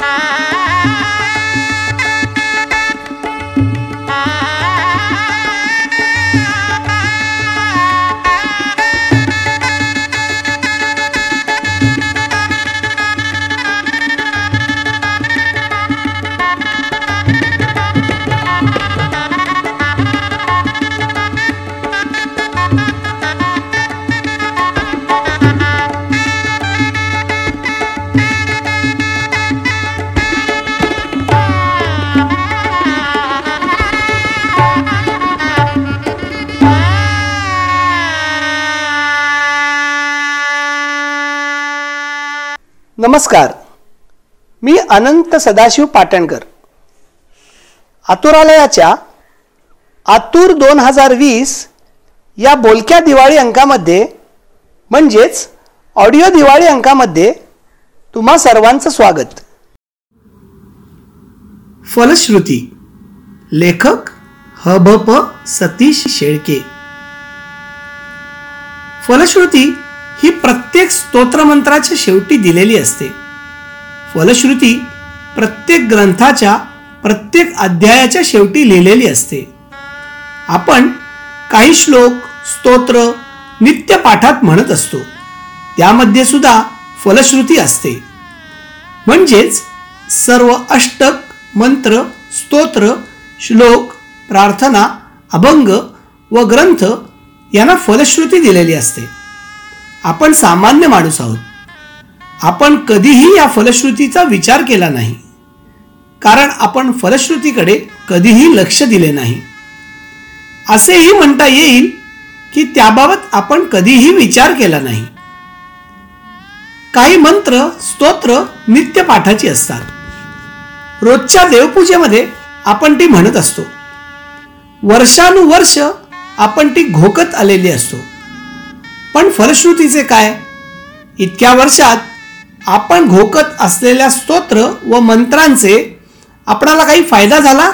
time. नमस्कार. मी अनंत सदाशिव पाटणकर. आतुरालयाच्या आतूर दोन हजार वीस या बोलक्या दिवाळी अंकामध्ये म्हणजेच ऑडिओ दिवाळी अंकामध्ये तुम्हा सर्वांचं स्वागत. फलश्रुती लेखक ह भ प सतीश शेळके. फलश्रुती ही प्रत्येक स्तोत्रमंत्राच्या शेवटी दिलेली असते. फलश्रुती प्रत्येक ग्रंथाच्या प्रत्येक अध्यायाच्या शेवटी लिहिलेली असते. आपण काही श्लोक स्तोत्र नित्य पाठात म्हणत असतो. त्यामध्ये सुद्धा फलश्रुती असते. म्हणजेच सर्व अष्टक मंत्र स्तोत्र श्लोक प्रार्थना अभंग व ग्रंथ यांना फलश्रुती दिलेली असते. आपण सामान्य माणूस आहोत. आपण कधीही या फलश्रुतीचा विचार केला नाही. कारण आपण फलश्रुतीकडे कधीही लक्ष दिले नाही. असेही म्हणता येईल की त्याबाबत आपण कधीही विचार केला नाही. काही मंत्र स्तोत्र नित्य पाठाची असतात. रोजच्या देवपूजेमध्ये आपण ती म्हणत असतो. वर्षानुवर्ष आपण ती घोकत आलेली असतो. पण फलश्रुतीचे काय? इतक्या वर्षात आपण घोकत असलेल्या स्तोत्र व मंत्रांचे आपणाला काही फायदा झाला?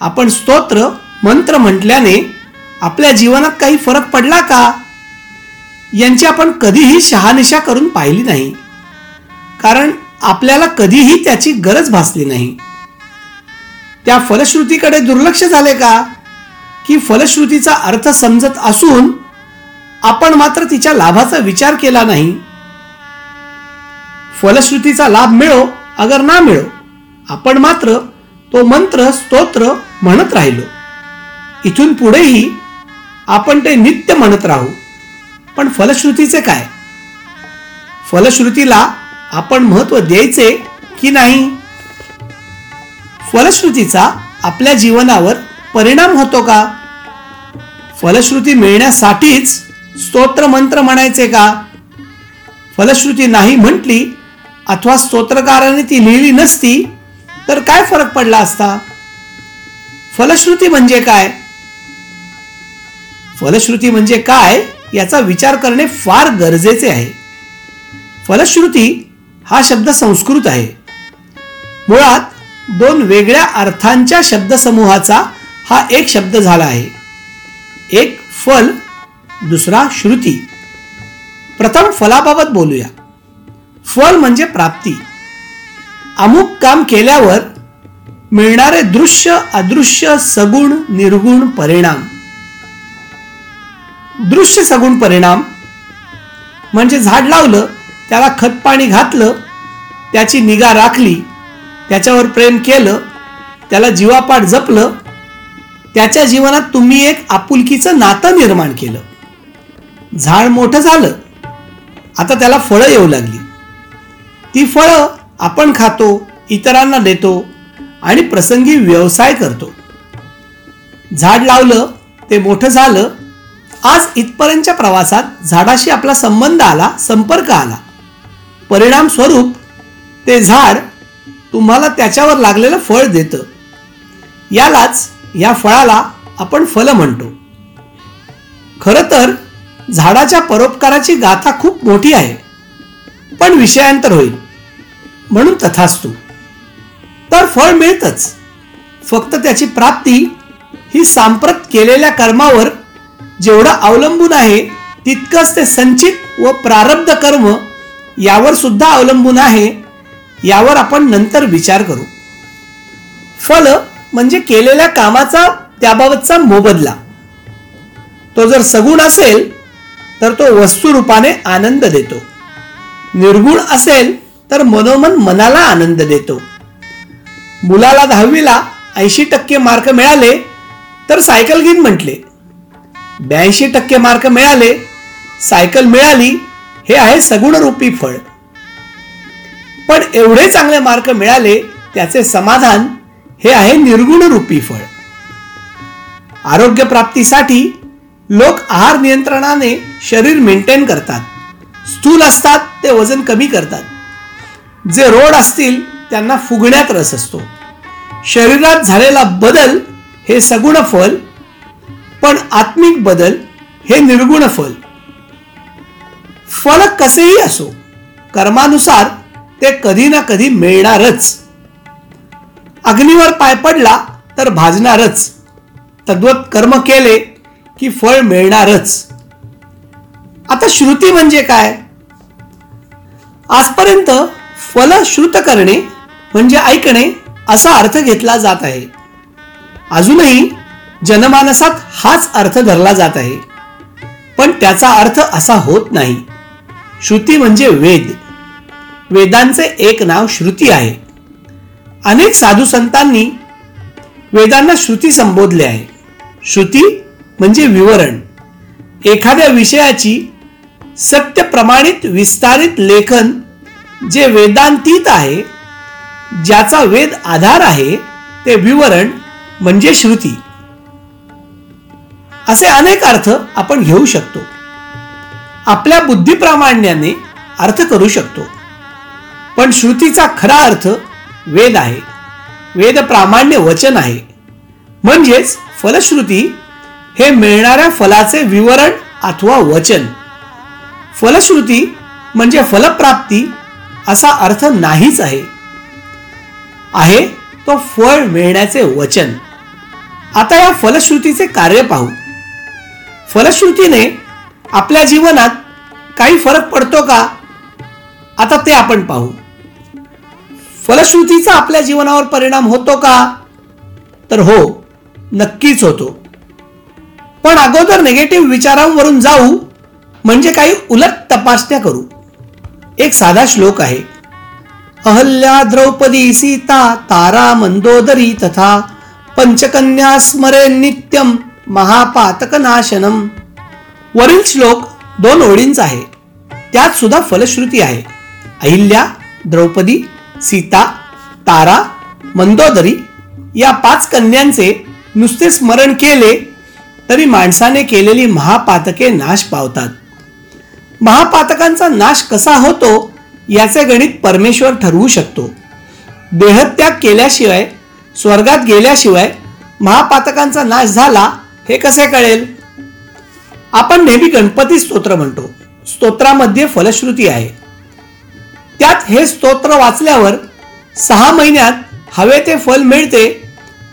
आपण स्तोत्र मंत्र म्हटल्याने आपल्या जीवनात काही फरक पडला का? यांची आपण कधीही शहानिशा करून पाहिली नाही. कारण आपल्याला कधीही त्याची गरज भासली नाही. त्या फलश्रुतीकडे दुर्लक्ष झाले का? की फलश्रुतीचा अर्थ समजत असून आपण मात्र तिच्या लाभाचा विचार केला नाही. फलश्रुतीचा लाभ मिळो अगर ना मिळो आपण मात्र तो मंत्र स्तोत्र म्हणत राहिलो. इथून पुढेही आपण ते नित्य म्हणत राहू. पण फलश्रुतीचे काय? फलश्रुतीला आपण महत्त्व द्यायचे की नाही? फलश्रुतीचा आपल्या जीवनावर परिणाम होतो का? फलश्रुती मिळण्यासाठीच स्तोत्र मंत्र म्हणायचे का? फलश्रुती नाही म्हटली अथवा स्तोत्रकाराने ती लिहिली नसती तर काय फरक पडला असता? फलश्रुती म्हणजे काय? फलश्रुती म्हणजे काय याचा विचार करणे फार गरजेचे आहे. फलश्रुती हा शब्द संस्कृत आहे. मुळात दोन वेगळ्या अर्थांच्या शब्दसमूहाचा हा एक शब्द झाला आहे. एक फल दुसरा श्रुती. प्रथम फलाबाबत बोलूया. फल म्हणजे प्राप्ती. अमुक काम केल्यावर मिळणारे दृश्य अदृश्य सगुण निर्गुण परिणाम. दृश्य सगुण परिणाम म्हणजे झाड लावलं त्याला खत पाणी घातलं त्याची निगा राखली त्याच्यावर प्रेम केलं त्याला जीवापाठ जपलं त्याच्या जीवनात तुम्ही एक आपुलकीचं नातं निर्माण केलं. झाड मोठं झालं. आता त्याला फळं येऊ लागली. ती फळं आपण खातो इतरांना देतो आणि प्रसंगी व्यवसाय करतो. झाड लावलं ते मोठं झालं. आज इथपर्यंतच्या प्रवासात झाडाशी आपला संबंध आला संपर्क आला. परिणाम स्वरूप ते झाड तुम्हाला त्याच्यावर लागलेलं फळ देतं. यालाच या फळाला आपण फल म्हणतो. खरं तर झाडाच्या परोपकाराची गाथा खूप मोठी आहे. पण विषयांतर होईल. म्हणून तथास्तू. तर फळ मिळतच. फक्त त्याची प्राप्ती ही सांप्रत केलेल्या कर्मावर जेवढं अवलंबून आहे तितकंच ते संचित व प्रारब्ध कर्म यावर सुद्धा अवलंबून आहे यावर आपण नंतर विचार करू. फल म्हणजे केलेल्या कामाचा त्याबाबतचा मोबदला. तो जर सगुण असेल तर तो वस्तुरूपाने आनंद देतो. निर्गुण असेल तर मनोमन मनाला आनंद देतो. मुलाला दहावीला ऐंशी टक्के मार्क मिळाले तर सायकल घेईन म्हटले. ब्याऐंशी टक्के मार्क मिळाले सायकल मिळाली हे आहे सगुणरूपी फळ. पण एवढे चांगले मार्क मिळाले त्याचे समाधान हे आहे निर्गुण रूपी फळ. आरोग्य प्राप्तीसाठी लोक आहार नियंत्रणाने शरीर मेंटेन करतात. स्थूल असतात ते वजन कमी करतात. जे रोड असतील त्यांना फुगण्यात रस असतो. शरीरात झालेला बदल हे सगुण फल पण आत्मिक बदल हे निर्गुण फल. फळ कसेही असो कर्मानुसार ते कधी ना कधी मिळणारच. अग्नीवर पाय पडला तर भाजणारच. तद्वत कर्म केले की फळ मिळणारच. आता श्रुती म्हणजे काय? आजपर्यंत फल श्रुत करणे म्हणजे ऐकणे असा अर्थ घेतला जात आहे. अजूनही जनमानसात हाच अर्थ धरला जात आहे. पण त्याचा अर्थ असा होत नाही. श्रुती म्हणजे वेद. वेदांचे एक नाव श्रुती आहे. अनेक साधू संतांनी वेदांना श्रुती संबोधले आहे. श्रुती म्हणजे विवरण. एखाद्या विषयाची सत्य प्रमाणित विस्तारित लेखन जे वेदांतीत आहे ज्याचा वेद आधार आहे ते विवरण म्हणजे श्रुती. असे अनेक अर्थ आपण घेऊ शकतो. आपल्या बुद्धिप्रामाण्याने अर्थ करू शकतो. पण श्रुतीचा खरा अर्थ वेद आहे. वेद प्रामाण्य वचन आहे. म्हणजेच फलश्रुती हे मिळणाऱ्या फलाचे विवरण अथवा वचन. फलश्रुती म्हणजे फलप्राप्ती असा अर्थ नाहीच आहे. आहे तो फळ मिळण्याचे वचन. आता या फलश्रुतीचे कार्य पाहू. फलश्रुतीने आपल्या जीवनात काही फरक पडतो का? आता ते आपण पाहू. फलश्रुतीचा आपल्या जीवनावर परिणाम होतो का? तर हो नक्कीच होतो. पण अगोदर निगेटिव्ह विचारांवरून जाऊ म्हणजे काही उलट तपासण्या करू. एक साधा श्लोक आहे. अहल्या द्रौपदी सीता तारा मंदोदरी तथा पंचकन्या स्मरे नित्यम महापातक नाशनम वरील श्लोक दोन ओळींचा आहे. त्यात सुद्धा फलश्रुती आहे. अहिल्या द्रौपदी सीता तारा मंदोदरी या पाच कन्यांचे नुसते स्मरण केले तरी माणसाने केलेली महापातके नाश पावतात. महापातकांचा नाश कसा होतो याचे गणित परमेश्वर ठरवू शकतो. देहत्याग केल्याशिवाय स्वर्गात गेल्याशिवाय महापातकांचा नाश झाला हे कसे कळेल? आपण नेहमी गणपती स्तोत्र म्हणतो. स्तोत्रामध्ये फलश्रुती आहे. त्यात हे स्तोत्र वाचल्यावर सहा महिन्यात हवे ते फल मिळते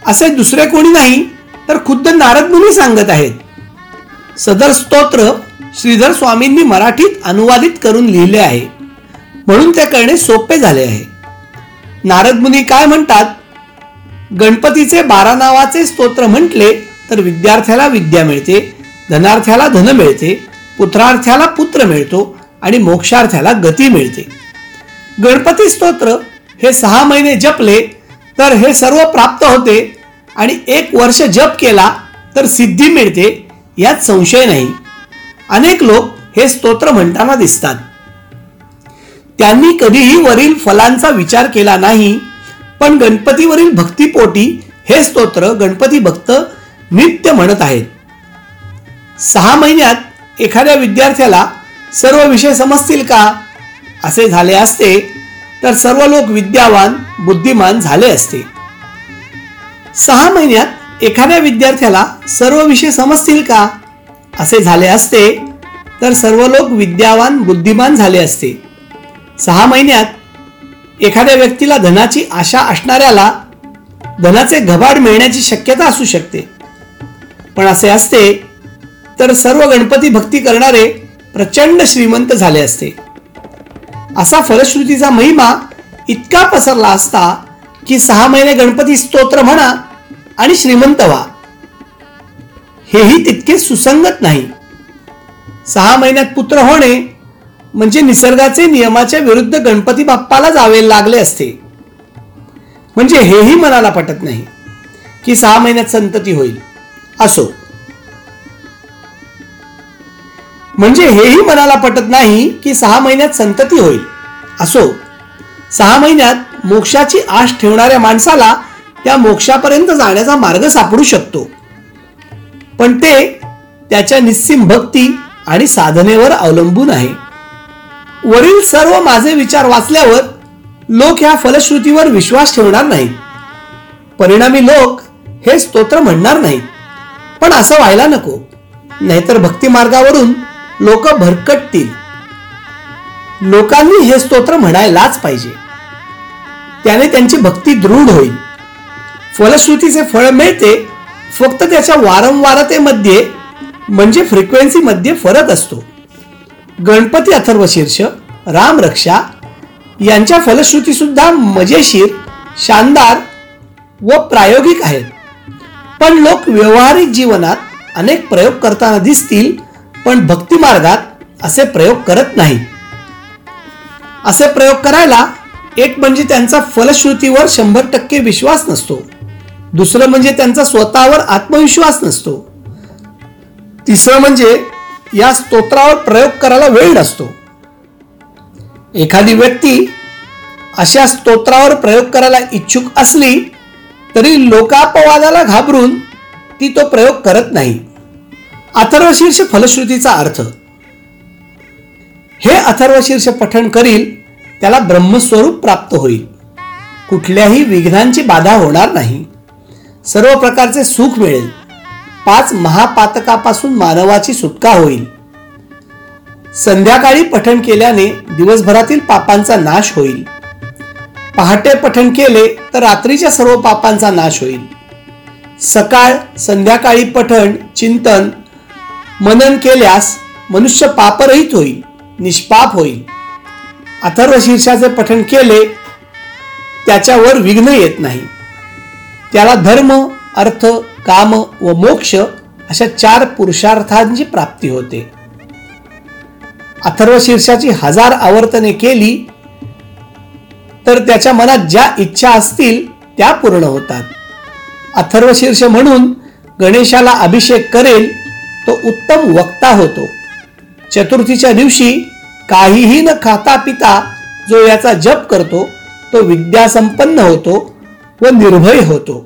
असे दुसरे कोणी नाही. तर खुद्द नारद मुनी सांगत आहेत. सदर स्तोत्र श्रीधर स्वामींनी मराठीत अनुवादित करून लिहिले आहे. म्हणून ते करणे सोपे झाले आहे. नारद मुनी काय म्हणतात? गणपतीचे बारा नावाचे स्तोत्र म्हटले तर विद्यार्थ्याला विद्या मिळते धनार्थ्याला धन मिळते पुत्रार्थ्याला पुत्र मिळतो आणि मोक्षार्थ्याला गती मिळते. गणपती स्तोत्र हे सहा महिने जपले तर हे सर्व प्राप्त होते आणि एक वर्ष जप केला तर सिद्धी मिळते यात संशय नाही. अनेक लोक हे स्तोत्र म्हणताना दिसतात. त्यांनी कधीही वरील फलांचा विचार केला नाही पण गणपतीवरील भक्तीपोटी हे स्तोत्र गणपती भक्त नित्य म्हणत आहेत. सहा महिन्यात एखाद्या विद्यार्थ्याला सर्व विषय समजतील का? असे झाले असते तर सर्व लोक विद्यावान बुद्धिमान झाले असते. सहा महिन्यात एखाद्या विद्यार्थ्याला सर्व विषय समजतील का? असे झाले असते तर सर्व लोक विद्यावान बुद्धिमान झाले असते. सहा महिन्यात एखाद्या व्यक्तीला धनाची आशा असणाऱ्याला धनाचे घबाड मिळण्याची शक्यता असू शकते. पण असे असते तर सर्व गणपती भक्ती करणारे प्रचंड श्रीमंत झाले असते. असा फलश्रुतीचा महिमा इतका पसरला असता की सहा महिने गणपती स्तोत्र म्हणा आणि श्रीमंत व्हा. हेही तितके सुसंगत नाही. सहा महिन्यात पुत्र होणे म्हणजे निसर्गाचे नियमाच्या विरुद्ध गणपती बाप्पाला जावे लागले असते. म्हणजे हेही मनाला पटत नाही की सहा महिन्यात संतती होईल. असो. म्हणजे हेही मनाला पटत नाही की सहा महिन्यात संतती होईल. असो. सहा महिन्यात मोक्षाची आश ठेवणाऱ्या माणसाला त्या मोक्षापर्यंत जाण्याचा मार्ग सापडू शकतो. पण ते त्याच्या निस्सीम भक्ती आणि साधनेवर अवलंबून आहे. वरील सर्व माझे विचार वाचल्यावर लोक ह्या फलश्रुतीवर विश्वास ठेवणार नाही परिणामी लोक हे स्तोत्र म्हणणार नाही पण असं व्हायला नको. नाहीतर भक्ती मार्गावरून लोक भरकटतील. लोकांनी हे स्तोत्र म्हणायलाच पाहिजे. त्याने त्यांची भक्ती दृढ होईल. फलश्रुतीचे फळ मिळते फक्त त्याच्या वारंवारतेमध्ये म्हणजे फ्रिक्वेन्सीमध्ये फरक असतो. गणपती अथर्वशीर्ष रामरक्षा यांच्या फलश्रुतीसुद्धा मजेशीर शानदार व प्रायोगिक आहेत. पण लोक व्यवहारिक जीवनात अनेक प्रयोग करताना दिसतील पण भक्तिमार्गात असे प्रयोग करत नाहीत. असे प्रयोग करायला एक म्हणजे त्यांचा फलश्रुतीवर शंभर टक्के विश्वास नसतो. दुसरं म्हणजे त्यांचा स्वतःवर आत्मविश्वास नसतो. तिसरं म्हणजे या स्तोत्रावर प्रयोग करायला वेळ नसतो. एखादी व्यक्ती अशा स्तोत्रावर प्रयोग करायला इच्छुक असली तरी लोकापवादाला घाबरून ती तो प्रयोग करत नाही. अथर्वशीर्ष फलश्रुतीचा अर्थ हे अथर्वशीर्ष पठण करील त्याला ब्रह्मस्वरूप प्राप्त होईल. कुठल्याही विघ्नांची बाधा होणार नाही. सर्व प्रकारचे सुख मिळेल. पाच महापातकापासून मानवाची सुटका होईल. संध्याकाळी पठण केल्याने दिवसभरातील पापांचा नाश होईल. पहाटे पठण केले तर रात्रीच्या सर्व पापांचा नाश होईल. सकाळ संध्याकाळी पठण चिंतन मनन केल्यास मनुष्य पापरहित होईल. निष्पाप होईल. अथर्व शीर्षाचे पठण केले त्याच्यावर विघ्न येत नाही. त्याला धर्म अर्थ काम व मोक्ष अशा चार पुरुषार्थांची प्राप्ती होते. अथर्व शीर्षाची हजार आवर्तने केली तर त्याच्या मनात ज्या इच्छा असतील त्या पूर्ण होतात. अथर्व शीर्ष म्हणून गणेशाला अभिषेक करेल तो उत्तम वक्ता होतो. चतुर्थीच्या दिवशी काहीही न खाता पिता जो याचा जप करतो तो विद्यासंपन्न होतो व निर्भय होतो.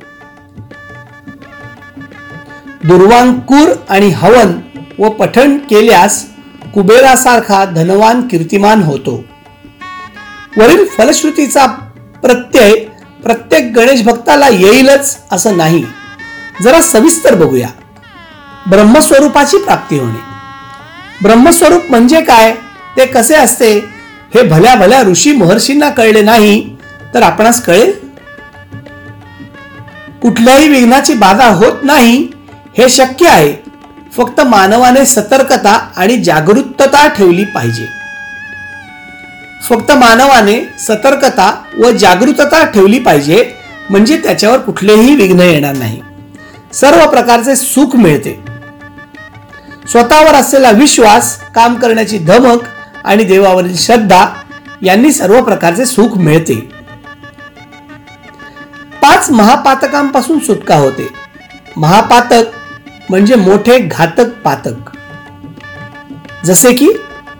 दुर्वांकूर आणि हवन व पठण केल्यास कुबेरासारखा धनवान कीर्तिमान होतो. वरील फलश्रुतीचा प्रत्यय प्रत्येक गणेश भक्ताला येईलच असं नाही. जरा सविस्तर बघूया. ब्रह्मस्वरूपाची प्राप्ती होणे. ब्रह्मस्वरूप म्हणजे काय? ते कसे असते? हे भल्या भल्या ऋषी महर्षींना कळले नाही तर आपणास कळेल? कुठल्याही विघ्नाची बाधा होत नाही हे शक्य आहे. फक्त मानवाने सतर्कता आणि जागरूकता ठेवली पाहिजे. फक्त मानवाने सतर्कता व जागरूकता ठेवली पाहिजे म्हणजे त्याच्यावर कुठलेही विघ्न येणार नाही. सर्व प्रकारचे सुख मिळते. स्वतःवर असलेला विश्वास काम करण्याची धमक आणि देवावरील श्रद्धा यांनी सर्व प्रकारचे सुख मिळते. पाच महापातकांपासून सुटका होते. महापातक म्हणजे मोठे घातक पातक. जसे की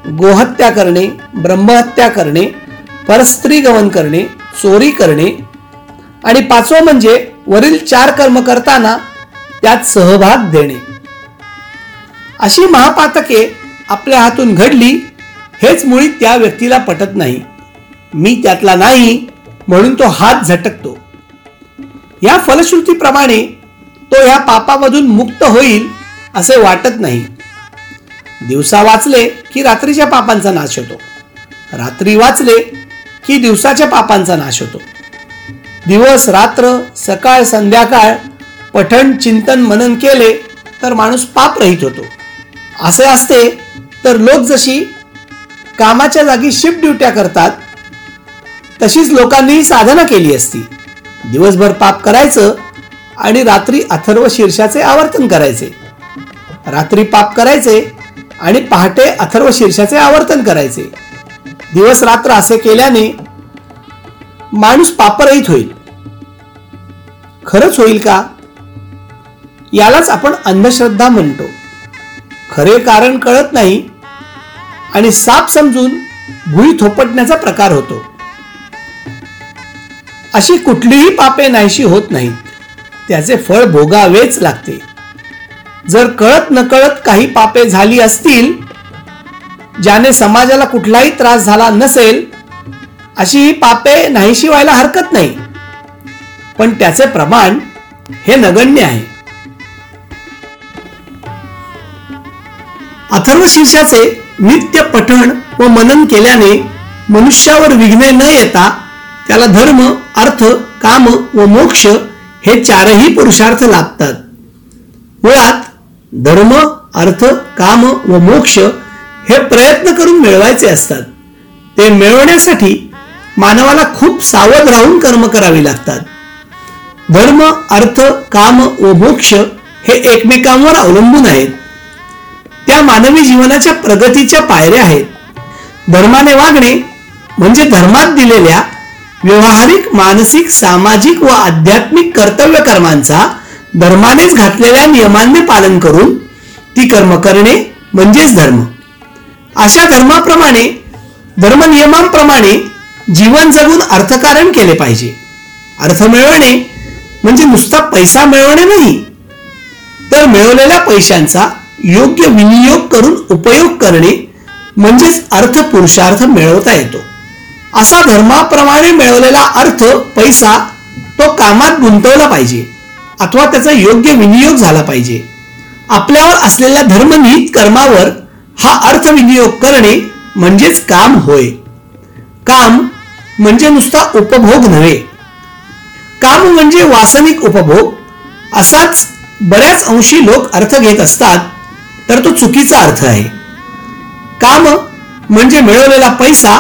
गोहत्या करणे ब्रह्महत्या करणे परस्त्री गमन करणे चोरी करणे आणि पाचवं म्हणजे वरील चार कर्म करताना त्यात सहभाग देणे. अशी महापातके आपल्या हातून घडली हेच मुळी त्या व्यक्तीला पटत नाही. मी त्यातला नाही म्हणून तो हात झटकतो. या फलश्रुतीप्रमाणे तो ह्या पापामधून मुक्त होईल असे वाटत नाही. दिवसा वाचले की रात्रीच्या पापांचा नाश होतो. रात्री वाचले की दिवसाच्या पापांचा नाश होतो. दिवस रात्र सकाळ संध्याकाळ पठण चिंतन मनन केले तर माणूस पाप रहित होतो. असे असते तर लोक जशी कामाच्या जागी शिफ्ट ड्युट्या करतात तशीच लोकांनी साधना केली असती. दिवसभर पाप करायचं आणि रात्री अथर्व शीर्षाचे आवर्तन करायचे. रात्री पाप करायचे आणि पहाटे अथर्व शीर्षाचे आवर्तन करायचे. दिवस रात्र असे केल्याने माणूस पापरहित होईल. खरंच होईल का? यालाच आपण अंधश्रद्धा म्हणतो. खरे कारण कळत नाही आणि साप समजून भुई थोपटण्याचा प्रकार होतो. अशी कुठलीही पापे नाहीशी होत नाहीत. त्याचे फळ भोगावेच लागते. जर कळत नकळत काही पापे झाली असतील ज्याने समाजाला कुठलाही त्रास झाला नसेल अशी ही पापे नाहीशी व्हायला हरकत नाही. पण त्याचे प्रमाण हे नगण्य आहे. अथर्व शीर्षाचे नित्य पठण व मनन केल्याने मनुष्यावर विघ्ने न येता त्याला धर्म अर्थ काम व मोक्ष हे चारही पुरुषार्थ लाभतात. मुळात धर्म अर्थ काम व मोक्ष हे प्रयत्न करून मिळवायचे असतात. ते मिळवण्यासाठी मानवाला खूप सावध राहून कर्म करावी लागतात. धर्म अर्थ काम व मोक्ष हे एकमेकांवर अवलंबून आहेत. त्या मानवी जीवनाच्या प्रगतीच्या पायऱ्या आहेत. धर्माने वागणे म्हणजे धर्मात दिलेल्या व्यवहारिक मानसिक सामाजिक व आध्यात्मिक कर्तव्य कर्मांचा धर्मानेच घातलेल्या नियमांनी पालन करून ती कर्म करणे म्हणजेच धर्म. अशा धर्माप्रमाणे धर्मनियमांप्रमाणे जीवन जगून अर्थकारण केले पाहिजे. अर्थ मिळवणे म्हणजे नुसता पैसा मिळवणे नाही तर मिळवलेल्या पैशांचा योग्य विनियोग करून उपयोग करणे म्हणजेच अर्थ पुरुषार्थ मिळवता येतो. असा धर्माप्रमाणे मिळवलेला अर्थ पैसा तो कामात गुंतवला पाहिजे अथवा त्याचा योग्य विनियोग झाला पाहिजे. आपल्यावर असलेल्या धर्मनिहित कर्मावर हा अर्थ विनियोग करणे म्हणजेच काम होय. काम म्हणजे नुसता उपभोग नव्हे. काम म्हणजे वासनिक उपभोग. असाच बऱ्याच अंशी लोक अर्थ घेत असतात तर तो चुकीचा अर्थ आहे. काम म्हणजे मिळवलेला पैसा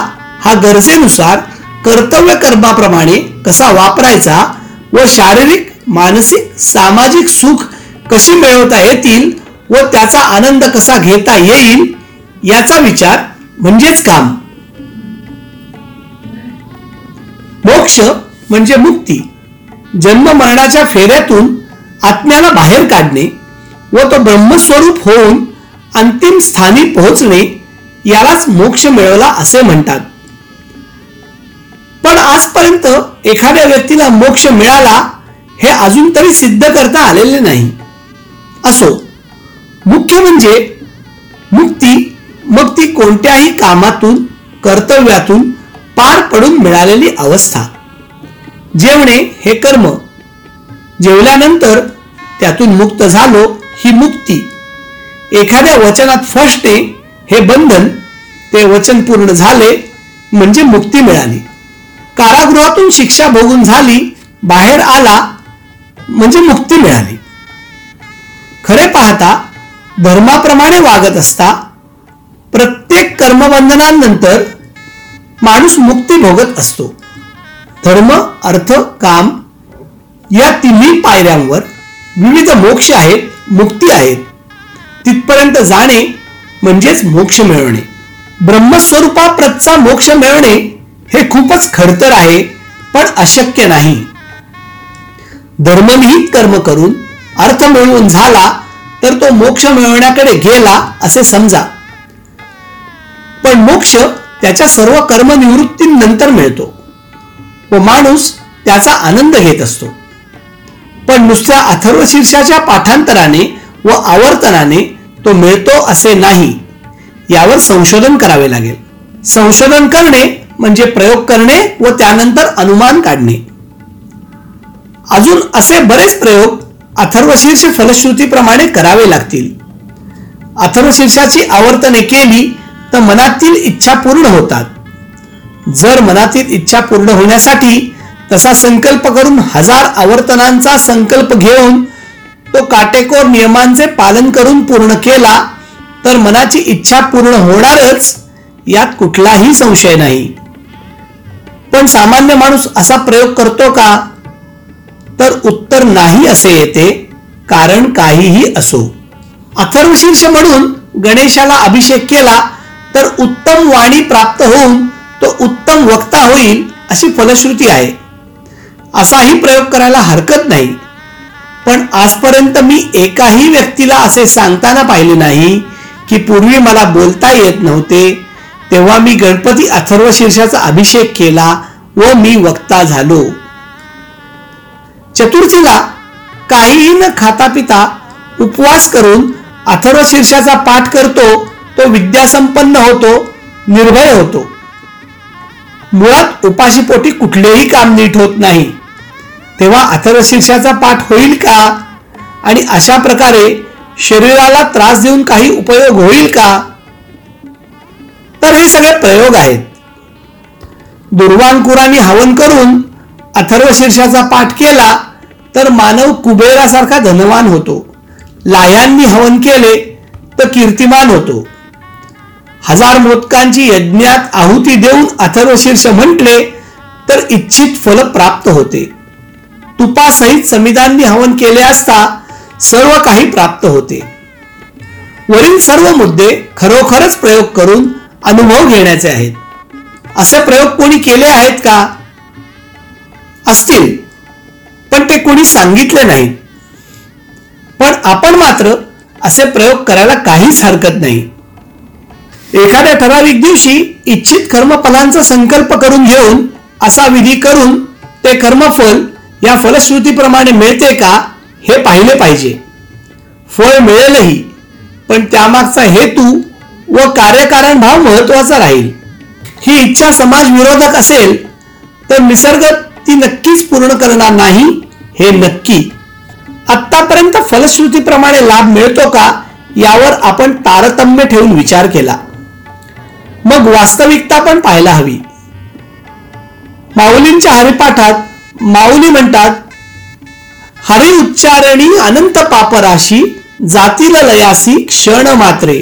हा गरजेनुसार कर्तव्य कर्माप्रमाणे कसा वापरायचा व शारीरिक मानसिक सामाजिक सुख कशी मिळवता येतील व त्याचा आनंद कसा घेता येईल याचा विचार म्हणजेच काम. मोक्ष म्हणजे मुक्ती. जन्म मरणाच्या फेऱ्यातून आत्म्याला बाहेर काढणे. व तो ब्रह्मस्वरूप होऊन अंतिम स्थानी पोहोचणे यालाच मोक्ष मिळवला असे म्हणतात. पण आजपर्यंत एखाद्या व्यक्तीला मोक्ष मिळाला हे अजून तरी सिद्ध करता आलेले नाही. असो मुख्य म्हणजे मुक्ती मग ती कोणत्याही कामातून कर्तव्यातून पार पडून मिळालेली अवस्था. जेवणे हे कर्म. जेवल्यानंतर त्यातून मुक्त झालो ही मुक्ती. एखाद्या वचनात फसणे हे बंधन ते वचन पूर्ण झाले म्हणजे मुक्ती मिळाली. कारागृहातून शिक्षा भोगून झाली बाहेर आला म्हणजे मुक्ती मिळाली. खरे पाहता धर्माप्रमाणे वागत असता प्रत्येक कर्मबंधनानंतर माणूस मुक्ती भोगत असतो. धर्म अर्थ काम या तिन्ही पायऱ्यांवर विविध मोक्ष आहेत मुक्ती आहेत. तिथपर्यंत जाणे म्हणजेच मोक्ष मिळवणे. ब्रह्मस्वरूपाप्रतचा मोक्ष मिळवणे हे खूपच खडतर आहे पण अशक्य नाही. धर्मनिहित कर्म करून अर्थ मिळवून झाला तर तो मोक्ष मिळवण्याकडे गेला असे समजा. पण मोक्ष त्याच्या सर्व कर्मनिवृत्तीनंतर मिळतो. व माणूस त्याचा आनंद घेत असतो. पण नुसत्या अथर्व शीर्षाच्या पाठांतराने व आवर्तनाने तो मिळतो असे नाही. यावर संशोधन करावे लागेल. संशोधन करणे म्हणजे प्रयोग करणे व त्यानंतर अनुमान काढणे. अजून असे बरेच प्रयोग अथर्वशीर्ष फलश्रुतीप्रमाणे करावे लागतील. अथर्वशीर्षाची आवर्तने केली तर मनातील इच्छा पूर्ण होतात. जर मनातील इच्छा पूर्ण होण्यासाठी तसा संकल्प करून हजार आवर्तनांचा संकल्प घेऊन तो काटेकोर नियमांचे पालन करून पूर्ण केला तर मनाची इच्छा पूर्ण होणारच यात कुठलाही संशय नाही. पण सामान्य माणूस असा प्रयोग करतो का? तर उत्तर नाही असे येते कारण काहीही असो. अथर्वशीर्ष म्हणून गणेशाला अभिषेक केला तर उत्तम वाणी प्राप्त होऊन तो उत्तम वक्ता होईल अशी फलश्रुती आहे. असाही प्रयोग करायला हरकत नाही. पण आजपर्यंत मी एकाही व्यक्तीला असे सांगताना पाहिले नाही की पूर्वी मला बोलता येत नव्हते तेव्हा मी गणपती अथर्व शीर्षाचा अभिषेक केला व मी वक्ता झालो. चतुर्थीला काहीही न खाता पिता उपवास करून अथर्व शीर्षाचा पाठ करतो तो विद्यासंपन्न होतो निर्भय होतो. मुळात उपाशीपोटी कुठलेही काम नीट होत नाही. तेव्हा अथर्वशीर्षाचा पाठ होईल का? आणि अशा प्रकारे शरीराला त्रास देऊन काही उपयोग होईल का? तर हे सगळे प्रयोग आहेत. दुर्वांकुराने हवन करून अथर्वशीर्षाचा पाठ केला तर मानव कुबेरासारखा धनवान होतो. लायांनी हवन केले तर कीर्तिमान होतो. हजार मोदकांची यज्ञात आहुती देऊन अथर्वशीर्ष म्हटले तर इच्छित फल प्राप्त होते. तुपासहित समिधांनी हवन केले असता सर्व काही प्राप्त होते. वरील सर्व मुद्दे खरोखरच प्रयोग करून अनुभव घेण्याचे आहेत. असे प्रयोग कोणी केले आहेत का? असतील. पण ते कोणी सांगितले नाही. पण आपण मात्र असे प्रयोग करायला काहीच हरकत नाही. एखाद्या ठराविक दिवशी इच्छित कर्मफलांचा संकल्प करून घेऊन असा विधी करून ते कर्मफल या फलश्रुतीप्रमाणे मिळते का हे पाहिले पाहिजे. फळ मिळेलही पण त्यामागचा हेतू व कार्यकारण भाव महत्त्वाचा राहील. ही इच्छा समाज विरोधक असेल तर निसर्ग ती नक्कीच पूर्ण करणार नाही हे नक्की. आतापर्यंत फलश्रुतीप्रमाणे लाभ मिळतो का यावर आपण तारतम्य ठेवून विचार केला. मग वास्तविकता पण पाहायला हवी. माऊलींच्या हरिपाठात माऊली म्हणतात हरि उच्चारणी अनंत पापराशी जातील लयासी क्षण मात्रे.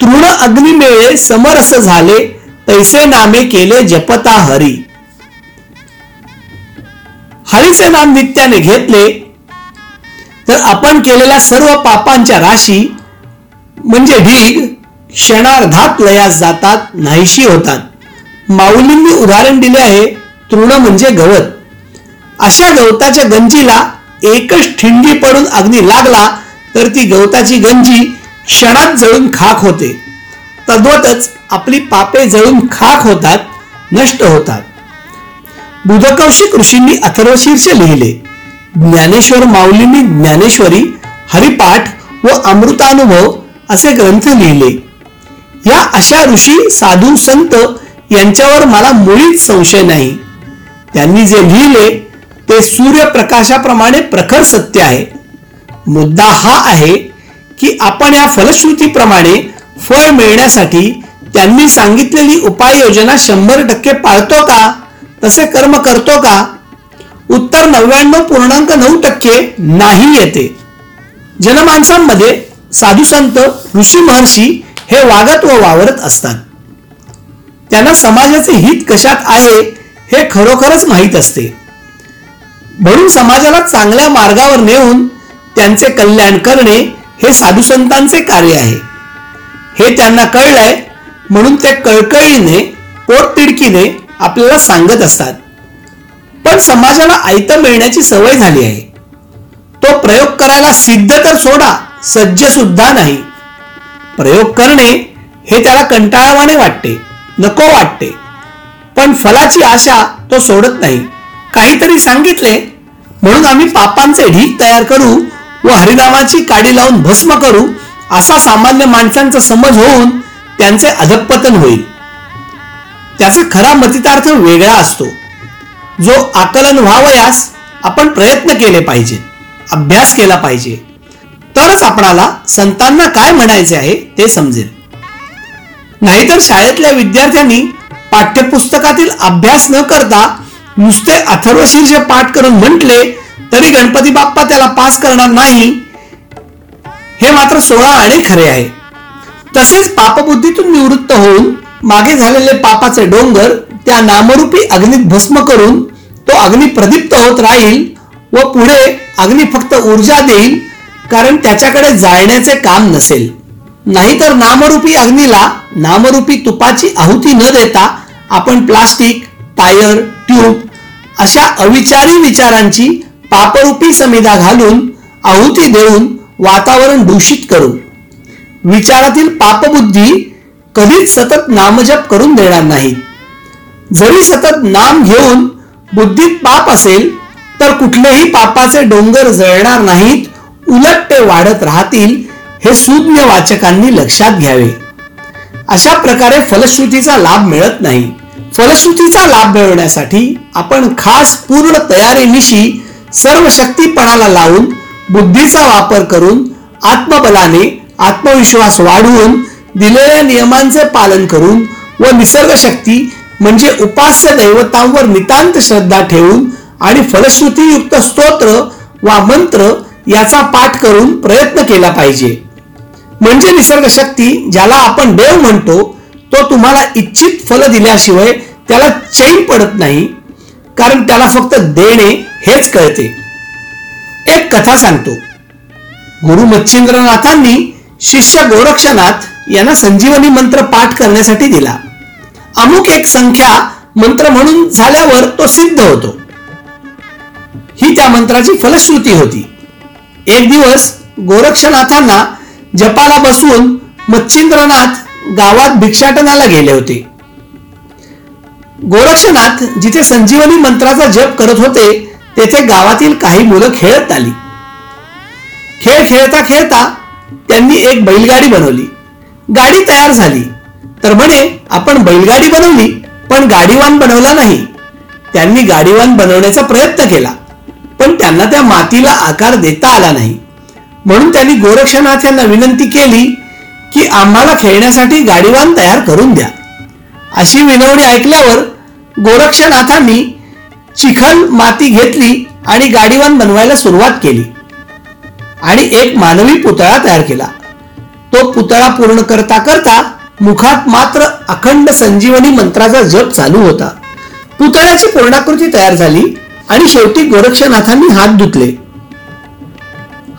तृण अग्निमेळे समरस झाले तैसे नामे केले जपता हरी. हरीचे नाम नित्याने घेतले तर आपण केलेल्या सर्व पापांच्या राशी म्हणजे ढीग क्षणार्धात लयास जातात नाहीशी होतात. माऊलींनी उदाहरण दिले आहे तृण म्हणजे गवत. अशा गवताच्या गंजीला एकच ठिंडी पडून अग्नी लागला तर ती गवताची गंजी क्षणात जळून खाक होते. तद्वतच आपली पापे जळून खाक होतात नष्ट होतात. बुधकौशिक ऋषींनी अथर्वशीर्ष लिहिले. ज्ञानेश्वर माऊलींनी ज्ञानेश्वरी हरिपाठ व अमृतानुभव असे ग्रंथ लिहिले. या अशा ऋषी साधू संत यांच्यावर मला मुळीच संशय नाही. त्यांनी जे लिहिले ते सूर्यप्रकाशाप्रमाणे प्रखर सत्य आहे. मुद्दा हा आहे की आपण या फलश्रुतीप्रमाणे फळ मिळण्यासाठी त्यांनी सांगितलेली उपाययोजना शंभर टक्के पाळतो का? तसे कर्म करतो का? उत्तर नव्याण्णव पूर्णांक नऊ टक्के नाही येते. जनमानसांमध्ये साधुसंत ऋषी महर्षी हे वागत व वावरत असतात. त्यांना समाजाचे हित कशात आहे हे खरोखरच माहीत असते. म्हणून समाजाला चांगल्या मार्गावर नेऊन त्यांचे कल्याण करणे हे साधुसंतांचे कार्य आहे. हे त्यांना कळलंय म्हणून ते कळकळीने पोटतिडकीने आपल्याला सांगत असतात. पण समाजाला आयतं मिळण्याची सवय झाली आहे. तो प्रयोग करायला सिद्ध तर सोडा सज्ज सुद्धा नाही. प्रयोग करणे हे त्याला कंटाळवाने वाटते नको वाटते. पण फलाची आशा तो सोडत नाही. काहीतरी सांगितले. म्हणून आम्ही पापांचे ढीक तयार करू व हरिनामाची काडी लावून भस्म करू असा सामान्य माणसांचा समज होऊन त्यांचे अधपतन होईल. त्याचा खरा मतितार्थ वेगळा असतो. जो आकलन व्हावयास आपण प्रयत्न केले पाहिजे अभ्यास केला पाहिजे. तरच आपणाला संतांना काय म्हणायचे आहे ते समजेल. नाहीतर शाळेतल्या विद्यार्थ्यांनी पाठ्यपुस्तकातील अभ्यास न करता नुसते अथर्वशीर्ष पाठ करून म्हटले तरी गणपती बाप्पा त्याला पास करणार नाही. हे मात्र सोळा आणि खरे आहे. तसेच पापबुद्धीतून निवृत्त होऊन मागे झालेले पापाचे डोंगर त्या नामरूपी अग्नीत भस्म करून तो अग्नी प्रदीप्त होत राहील व पुढे अग्नी फक्त ऊर्जा देईल कारण त्याच्याकडे जाळण्याचे काम नसेल. नाहीतर नामरूपी अग्नीला नामरूपी तुपाची आहुती न देता आपण प्लास्टिक टायर ट्यूब अशा अविचारी विचारांची पापरूपी समिधा घालून आहुती देऊन वातावरण दूषित करू विचारातील पापबुद्धी कधीच सतत नामजप करून देणार नाही. जरी सतत नाम घेऊन बुद्धीत पाप असेल तर कुठलेही पापाचे डोंगर जळणार नाहीत उलट ते वाढत राहतील हे सुज्ञ वाचकांनी लक्षात घ्यावे. अशा प्रकारे फलश्रुतीचा लाभ मिळत नाही. फलश्रुतीचा लाभ मिळवण्यासाठी आपण खास पूर्ण तयारीनिशी सर्व शक्तीपणाला लावून बुद्धीचा वापर करून आत्मबलाने आत्मविश्वास वाढवून दिलेल्या नियमांचे पालन करून व निसर्ग शक्ती म्हणजे उपास्य दैवतांवर नितांत श्रद्धा ठेवून आणि फलश्रुतीयुक्त स्तोत्र वा मंत्र याचा पाठ करून प्रयत्न केला पाहिजे. म्हणजे निसर्ग शक्ती ज्याला आपण देव म्हणतो तो तुम्हाला इच्छित फल दिल्याशिवाय त्याला चैन पडत नाही कारण त्याला फक्त देणे हेच कळते. एक कथा सांगतो. गुरु मच्छिंद्रनाथांनी शिष्य गोरक्षनाथ यांना संजीवनी मंत्र पाठ करण्यासाठी दिला. अमुक एक संख्या मंत्र म्हणून झाल्यावर तो सिद्ध होतो. ही त्या मंत्राची फलश्रुती होती. एक दिवस गोरक्षनाथांना जपाला बसून मच्छिंद्रनाथ गावात भिक्षाटनाला गेले होते. गोरक्षनाथ जिथे संजीवनी मंत्राचा जप करत होते तेथे गावातील काही मुलं खेळत आली. खेळ खेळता खेळता त्यांनी एक बैलगाडी बनवली. गाडी तयार झाली. तर म्हणे आपण बैलगाडी बनवली पण गाडीवान बनवला नाही. त्यांनी गाडीवान बनवण्याचा प्रयत्न केला. पण त्यांना त्या मातीला आकार देता आला नाही. म्हणून त्यांनी गोरक्षनाथ यांना विनंती केली की आम्हाला खेळण्यासाठी गाडीवान तयार करून द्या. अशी विनवणी ऐकल्यावर गोरक्षनाथांनी चिखल माती घेतली आणि गाडीवान बनवायला सुरुवात केली. आणि एक मानवी पुतळा तयार केला. तो पुतळा पूर्ण करता करता मुखात मात्र अखंड संजीवनी मंत्राचा जप चालू होता. पुतळ्याची पूर्णाकृती तयार झाली आणि शेवटी गोरक्षनाथांनी हात धुतले.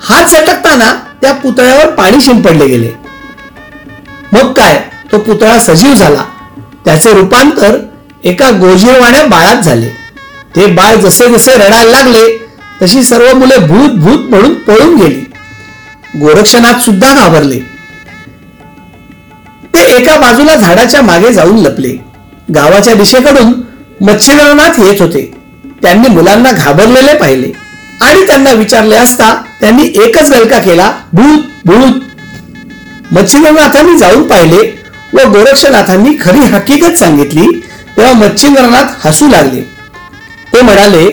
हात झटकताना त्या पुतळ्यावर पाणी शिंपडले गेले. मग काय? तो पुतळा सजीव झाला. त्याचे रूपांतर एका गोजीरवाण्या बाळात झाले. ते बाळ जसे जसे रडायला लागले तशी सर्व मुले भूत भूत म्हणून पळून गेली. गोरक्षनाथ सुद्धा घाबरले. ते एका बाजूला झाडाच्या मागे जाऊन लपले. गावाच्या दिशेकडून मच्छिंद्रनाथ येत होते. त्यांनी मुलांना घाबरलेले पाहिले. आणि त्यांना विचारले असता त्यांनी एकच गलका केला भूत भूत. मच्छिंद्रनाथांनी जाऊन पाहिले व गोरक्षनाथांनी खरी हकीकत सांगितली तेव्हा मच्छिंद्रनाथ हसू लागले. ते म्हणाले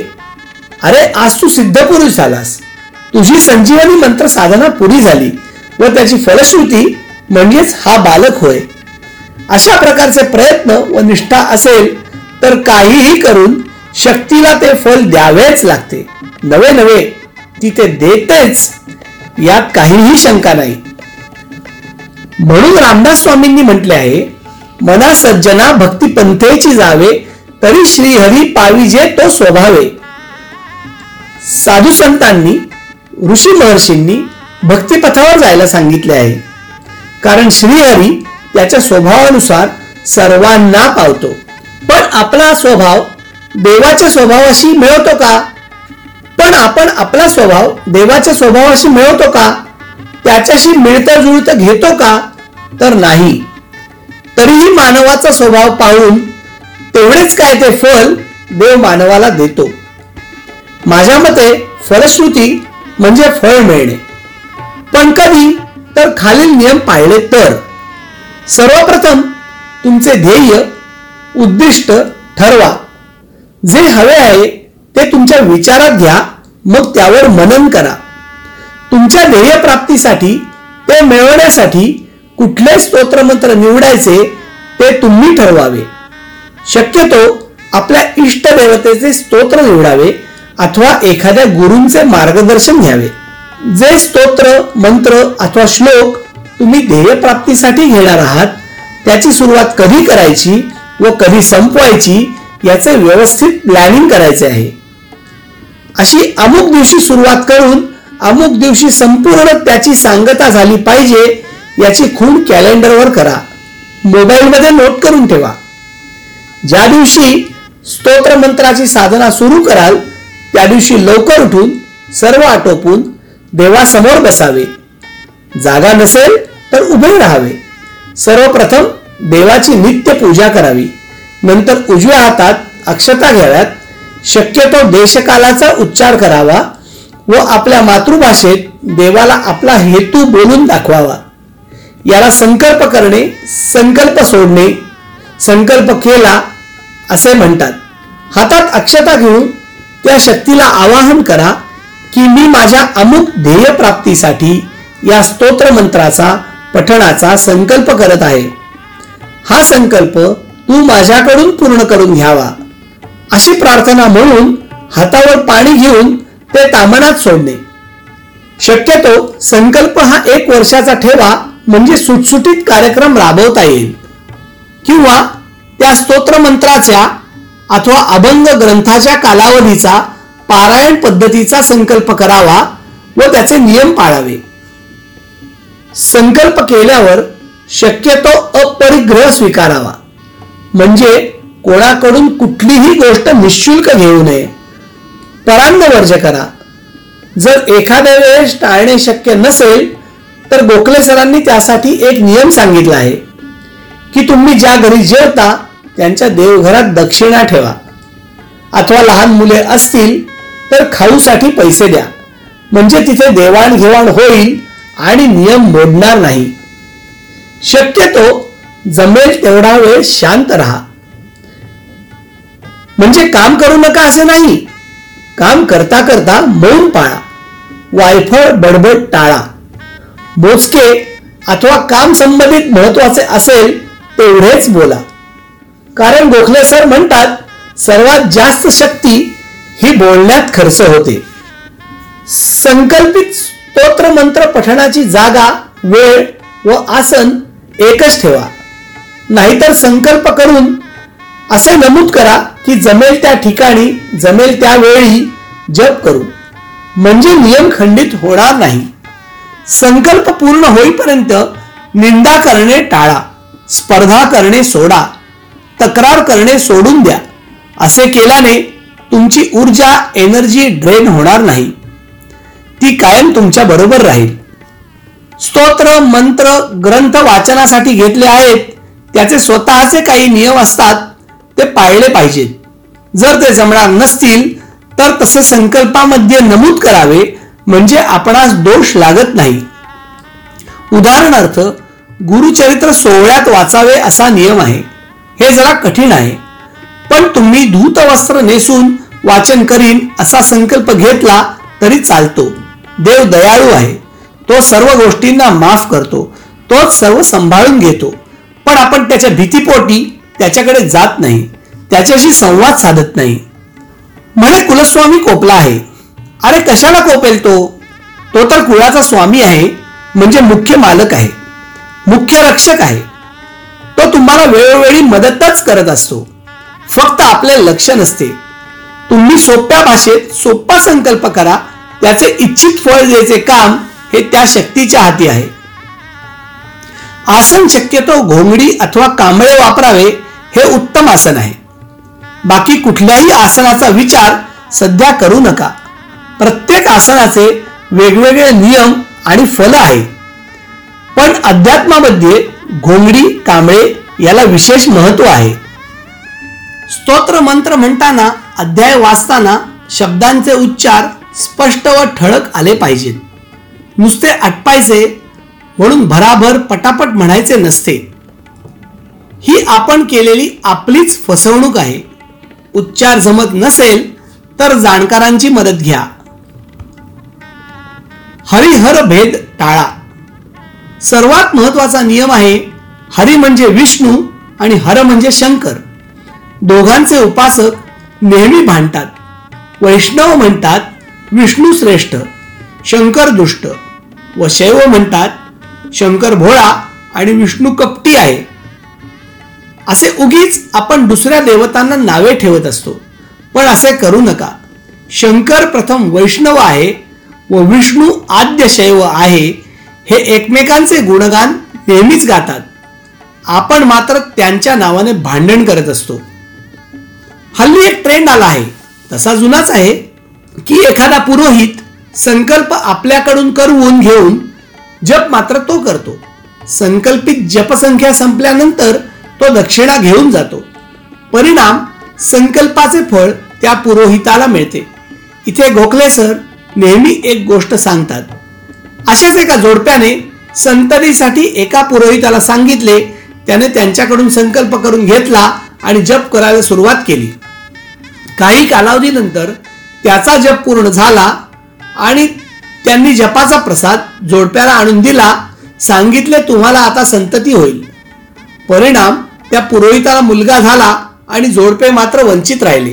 अरे आज तू सिद्ध पुरुष झालास. तुझी संजीवनी मंत्र साधना पुरी झाली व त्याची फलश्रुती म्हणजेच हा बालक होय. अशा प्रकारचे प्रयत्न व निष्ठा असेल तर काहीही करून शक्तीला ते फल द्यावेच लागते. नवे नवे ती ते देतेच यात काहीही शंका नाही. म्हणून रामदास स्वामींनी म्हटले आहे मना सज्जना भक्ती पंथेची जावे तरी श्रीहरी पाविजे तो स्वभावे. साधू संतांनी ऋषी महर्षींनी भक्तिपथावर जायला सांगितले आहे. कारण श्रीहरी त्याच्या स्वभावानुसार सर्वांना पावतो. पण आपला स्वभाव देवाच्या स्वभावाशी मिळवतो का? पण आपण आपला स्वभाव देवाच्या स्वभावाशी मिळवतो का? त्याच्याशी मिळतं जुळतं घेतो का? तर नाही. तरीही मानवाचा स्वभाव पाहून तेवढेच काय ते फल देव मानवाला देतो. माझ्या मते फलश्रुती म्हणजे फळ मिळणे. पण कधी तर खालील नियम पाळले तर. सर्वप्रथम तुमचे ध्येय उद्दिष्ट ठरवा. जे हवे आहे ते तुमच्या विचारात घ्या मग त्यावर मनन करा. तुमच्या ध्येयप्राप्तीसाठी ते मिळवण्यासाठी कुठले स्तोत्रमंत्र निवडायचे ते तुम्ही ठरवावे. शक्यतो आपल्या इष्ट देवतेचे स्तोत्र निवडावे अथवा एखाद्या गुरूंचे मार्गदर्शन घ्यावे. जे स्तोत्र मंत्र अथवा श्लोक तुम्ही ध्येयप्राप्तीसाठी घेणार आहात त्याची सुरुवात कधी करायची व कधी संपवायची याचे व्यवस्थित प्लॅनिंग करायचे आहे. अशी अमुक दिवशी सुरुवात करून अमुक दिवशी संपूर्ण त्याची सांगता झाली पाहिजे याची खूण कॅलेंडरवर करा. मोबाईलमध्ये नोट करून ठेवा. ज्या दिवशी स्तोत्र मंत्राची साधना सुरू कराल त्या दिवशी लवकर उठून सर्व आटोपून देवासमोर बसावे. जागा नसेल तर उभे राहावे. सर्वप्रथम देवाची नित्य पूजा करावी. नंतर उजव्या हातात अक्षता घ्याव्यात. शक्यतो देशकालाचा उच्चार करावा. व आपल्या मातृभाषेत देवाला आपला हेतू बोलून दाखवावा. याला संकल्प करणे संकल्प सोडणे संकल्प केला असे म्हणतात. हातात अक्षता घेऊन त्या शक्तीला आवाहन करा की मी माझ्या अमुक ध्येय प्राप्तीसाठी या स्तोत्र मंत्राचा पठणाचा संकल्प करत आहे. हा संकल्प तू माझ्याकडून पूर्ण करून घ्यावा. अशी प्रार्थना म्हणून हातावर पाणी घेऊन ते तामणात सोडणे शक्यतो संकल्प हा एक वर्षाचा ठेवा म्हणजे सुटसुटीत कार्यक्रम राबवता येईल. किंवा त्या स्तोत्र मंत्राच्या अथवा अभंग ग्रंथाच्या कालावधीचा पारायण पद्धतीचा संकल्प करावा व त्याचे नियम पाळावे. संकल्प केल्यावर शक्यतो अपरिग्रह स्वीकारावा. म्हणजे कोणाकडून कुठलीही गोष्ट निशुल्क घेऊ नये. परांग वर्ज करा. जर एखाद्या वेळेस टाळणे शक्य नसेल तर गोखले सरांनी त्यासाठी एक नियम सांगितला आहे की तुम्ही ज्या घरी जेवता त्यांच्या देवघरात दक्षिणा ठेवा. अथवा लहान मुले असतील तर खाऊसाठी पैसे द्या. म्हणजे तिथे देवाणघेवाण होईल आणि नियम मोडणार नाही. शक्यतो जमेल तेवढा वेळ शांत राहा. म्हणजे काम करू नका असे नाही काम करता करता मौन पाळा. वायफळ बडबड टाळा. मोजके अथवा काम संबंधित महत्त्वाचे असेल तेवढेच बोला. कारण गोखले सर म्हणतात सर्वात जास्त शक्ती ही बोलण्यात खर्च होते. संकल्पित स्तोत्र मंत्र पठणाची जागा वेळ व आसन एकच ठेवा. नाहीतर संकल्प करून असे नमूद करा की जमेल त्या ठिकाणी जमेल त्या वेळी जप करू. म्हणजे नियम खंडित होणार नाही. संकल्प पूर्ण होईपर्यंत निंदा करणे टाळा स्पर्धा करणे सोडा तक्रार करणे सोडून द्या. असे केल्याने तुमची ऊर्जा एनर्जी ड्रेन होणार नाही. ती कायम तुमच्या बरोबर राहील. स्तोत्र मंत्र ग्रंथ वाचनासाठी घेतले आहेत. त्याचे स्वतःचे काही नियम असतात. ते पाळले पाहिजेत जर ते जमणार नसतील तर तसे संकल्पामध्ये नमूद करावे म्हणजे आपणास दोष लागत नाही. उदाहरणार्थ गुरुचरित्र सोहळ्यात वाचावे असा नियम आहे. हे जरा कठीण आहे. पण तुम्ही धूत वस्त्र नेसून वाचन करीन असा संकल्प घेतला तरी चालतो. देव दयाळू आहे. तो सर्व गोष्टींना माफ करतो. तोच सर्व सांभाळून घेतो. पण आपण त्याच्या भीतीपोटी त्याच्याकडे जात नाही. त्याच्याशी संवाद साधत नाही. म्हणे कुलस्वामी कोपला आहे. अरे कशाला कोपेल तो? तो तर कुळाचा स्वामी आहे म्हणजे मुख्य मालक आहे. मुख्य रक्षक आहे. तो तुम्हाला वेळोवेळी मदतच करत असतो. फक्त आपले लक्ष नसते. तुम्ही सोप्या भाषेत सोपा संकल्प करा. त्याचे इच्छित फळ द्यायचे काम हे त्या शक्तीच्या हाती आहे. आसन शक्यतो घोंगडी अथवा कांबळे वापरावे. हे उत्तम आसन आहे. बाकी कुठल्याही आसनाचा विचार सध्या करू नका. प्रत्येक आसनाचे वेगवेगळे नियम आणि फल आहे पण अध्यात्मामध्ये घोंगडी कांबळे याला विशेष महत्त्व आहे. स्तोत्र मंत्र म्हणताना अध्याय वाचताना शब्दांचे उच्चार स्पष्ट व ठळक आले पाहिजेत. नुसते आटपायचे म्हणून भराभर पटापट म्हणायचे नसते. ही आपण केलेली आपलीच फसवणूक आहे. उच्चार जमत नसेल तर जाणकारांची मदत घ्या. हरिहर भेद टाळा. सर्वात महत्त्वाचा नियम आहे हरी म्हणजे विष्णू आणि हर म्हणजे शंकर. दोघांचे उपासक नेहमी भांडतात. वैष्णव म्हणतात विष्णू श्रेष्ठ शंकर दुष्ट व शैव म्हणतात शंकर भोळा आणि विष्णू कपटी आहे. असे उगीच आपण दुसऱ्या देवतांना नावे ठेवत असतो. पण असे करू नका. शंकर प्रथम वैष्णव आहे व विष्णू आद्य शैव आहे हे एकमेकांचे गुणगान नेहमीच गातात. आपण मात्र त्यांच्या नावाने भांडण करत असतो. हल्ली एक ट्रेंड आला आहे. तसा जुनाच आहे की एखादा पुरोहित संकल्प आपल्याकडून करवून घेऊन जप मात्र तो करतो. संकल्पित जपसंख्या संपल्यानंतर तो दक्षिणा घेऊन जातो. परिणाम संकल्पाचे फळ त्या पुरोहिताला मिळते. इथे गोखले सर नेहमी एक गोष्ट सांगतात. अशाच एका जोडप्याने संततीसाठी एका पुरोहिताला सांगितले त्याने त्यांच्याकडून संकल्प करून घेतला आणि जप करायला सुरुवात केली. काही कालावधीनंतर त्याचा जप पूर्ण झाला आणि त्यांनी जपाचा प्रसाद जोडप्याला आणून दिला. सांगितले तुम्हाला आता संतती होईल. परिणाम त्या पुरोहिताला मुलगा झाला आणि जोडपे मात्र वंचित राहिले.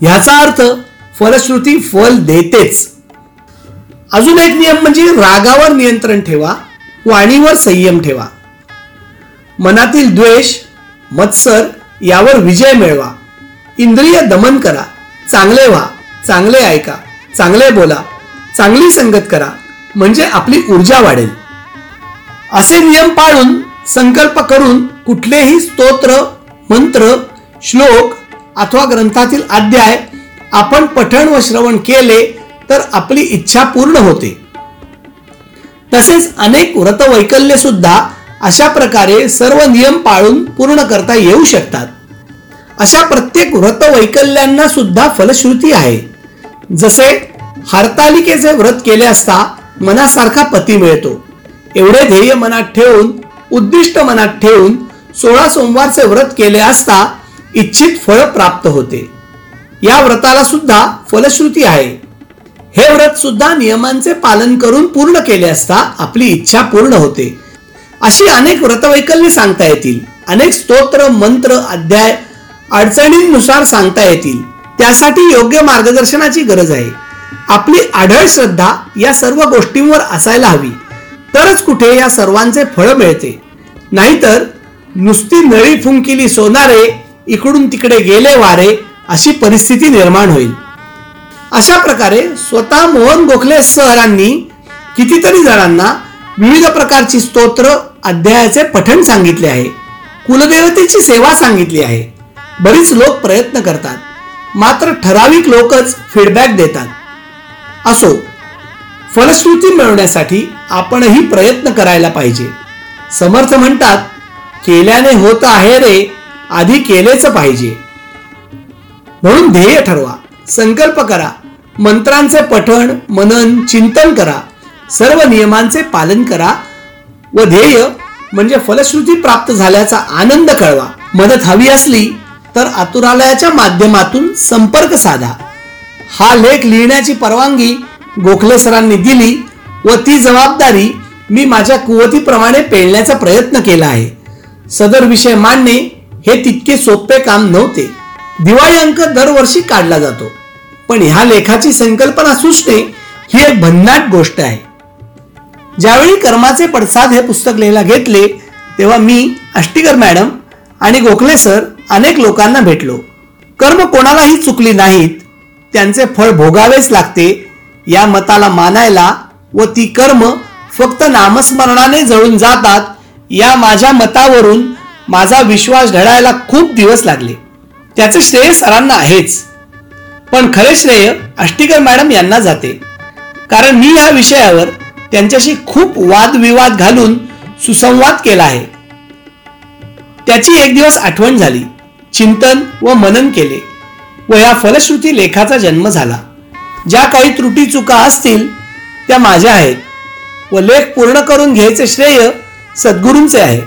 ह्याचा अर्थ फलश्रुती फल देतेच. अजून एक नियम म्हणजे रागावर नियंत्रण ठेवा वाणीवर संयम ठेवा. मनातील द्वेष मत्सर यावर विजय मिळवा. इंद्रिय दमन करा चांगले व्हा चांगले ऐका चांगले बोला चांगली संगत करा म्हणजे आपली ऊर्जा वाढेल. असे नियम पाळून संकल्प करून कुठलेही स्तोत्र मंत्र श्लोक अथवा ग्रंथातील अध्याय आपण पठण व श्रवण केले तर आपली इच्छा पूर्ण होते. तसेच अनेक व्रत वैकल्य सुद्धा अशा प्रकारे सर्व नियम पाळून पूर्ण करता येऊ शकतात. अशा प्रत्येक व्रत वैकल्यांना सुद्धा फलश्रुती आहे. जसे हरतालिकेचे व्रत केले असता मनासारखा पती मिळतो. एवढे ध्येय मनात ठेवून उद्दिष्ट मनात ठेवून सोळा सोमवारचे व्रत केले असता इच्छित फळ प्राप्त होते. या व्रताला सुद्धा फलश्रुती आहे. हे व्रत सुद्धा नियमांचे पालन करून पूर्ण केले असता आपली इच्छा पूर्ण होते. अशी अनेक व्रतवैकल्य सांगता येतील. अनेक स्तोत्र मंत्र अध्याय अडचणींनुसार सांगता येतील. त्यासाठी योग्य मार्गदर्शनाची गरज आहे. आपली आढळ श्रद्धा या सर्व गोष्टींवर असायला हवी. तरच कुठे या सर्वांचे फळ मिळते. नाहीतर नुसती नळी फुंकिली सोनारे इकडून तिकडे गेले वारे अशी परिस्थिती निर्माण होईल. अशा प्रकारे स्वतः मोहन गोखले सरांनी कितीतरी जणांना विविध प्रकारची स्तोत्र अध्यायाचे पठण सांगितले आहे. कुलदेवतेची सेवा सांगितली आहे. बरीच लोक प्रयत्न करतात. मात्र ठराविक लोकच फीडबॅक देतात. असो फलश्रुती मिळवण्यासाठी आपणही प्रयत्न करायला पाहिजे. समर्थ म्हणतात केल्याने होत आहे रे आधी केलेच पाहिजे. म्हणून ध्येय ठरवा संकल्प करा मंत्रांचे पठण मनन चिंतन करा सर्व नियमांचे पालन करा व ध्येय म्हणजे फलश्रुती प्राप्त झाल्याचा आनंद कळवा. मदत हवी असली तर आतुरालयाच्या माध्यमातून संपर्क साधा. हा लेख लिहिण्याची परवानगी गोखले सरांनी दिली व ती जबाबदारी मी माझ्या कुवतीप्रमाणे पेलण्याचा प्रयत्न केला आहे. सदर विषय मांडणे हे तितके सोपे काम नव्हते. दिवाळी अंक दरवर्षी काढला जातो. पण ह्या लेखाची संकल्पना सुचणे ही एक भन्नाट गोष्ट आहे. ज्यावेळी कर्माचे पडसाद हे पुस्तक लिहायला घेतले तेव्हा मी अष्टीकर मॅडम आणि गोखले सर अनेक लोकांना भेटलो. कर्म कोणालाही चुकली नाहीत. त्यांचे फळ भोगावेच लागते या मताला मानायला व ती कर्म फक्त नामस्मरणाने जळून जातात या माझ्या मतावरून माझा विश्वास ढळायला खूप दिवस लागले. त्याचे श्रेय सरांना आहेच. पण खरे श्रेय अष्टीकर मॅडम यांना जाते. कारण मी या विषयावर त्यांच्याशी खूप वादविवाद घालून सुसंवाद केला आहे. त्याची एक दिवस आठवण झाली. चिंतन व मनन केले व या फलश्रुती लेखाचा जन्म झाला. ज्या काही त्रुटी चुका असतील त्या माझ्या आहेत व लेख पूर्ण करून घ्यायचे श्रेय सद्गुरूंचे आहे.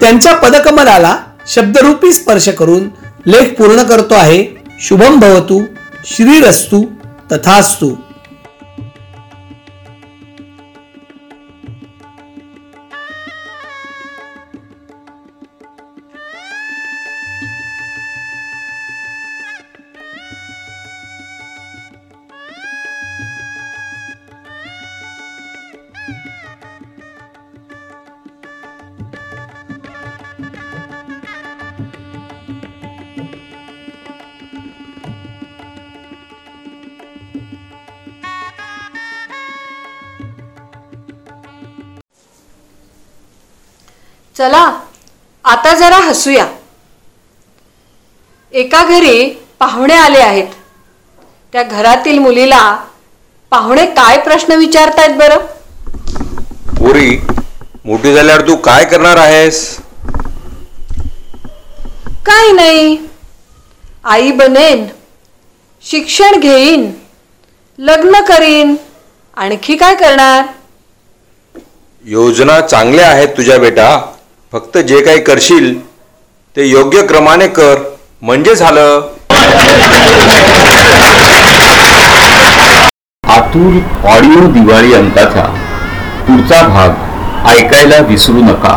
त्यांच्या पदकमलाला शब्दरूपी स्पर्श करून लेख पूर्ण करतो आहे. शुभम भवतु श्रीरस्तु तथास्तु. चला आता जरा हसूया. एका घरी पाहुणे आले आहेत. त्या घरातील मुलीला पाहुणे काय प्रश्न विचारतायत बरं? पोरी मोठी झाल्यावर तू काय करणार आहेस? काही नाही. आई बनेन शिक्षण घेईन लग्न करीन. आणखी काय करणार? योजना चांगल्या आहेत तुझ्या बेटा. फक्त जे काही करशील ते योग्य क्रमाने कर. म्हणजे झालं. आतुर ऑडिओ दिवाळी अंकाचा पुढचा भाग ऐकायला विसरू नका.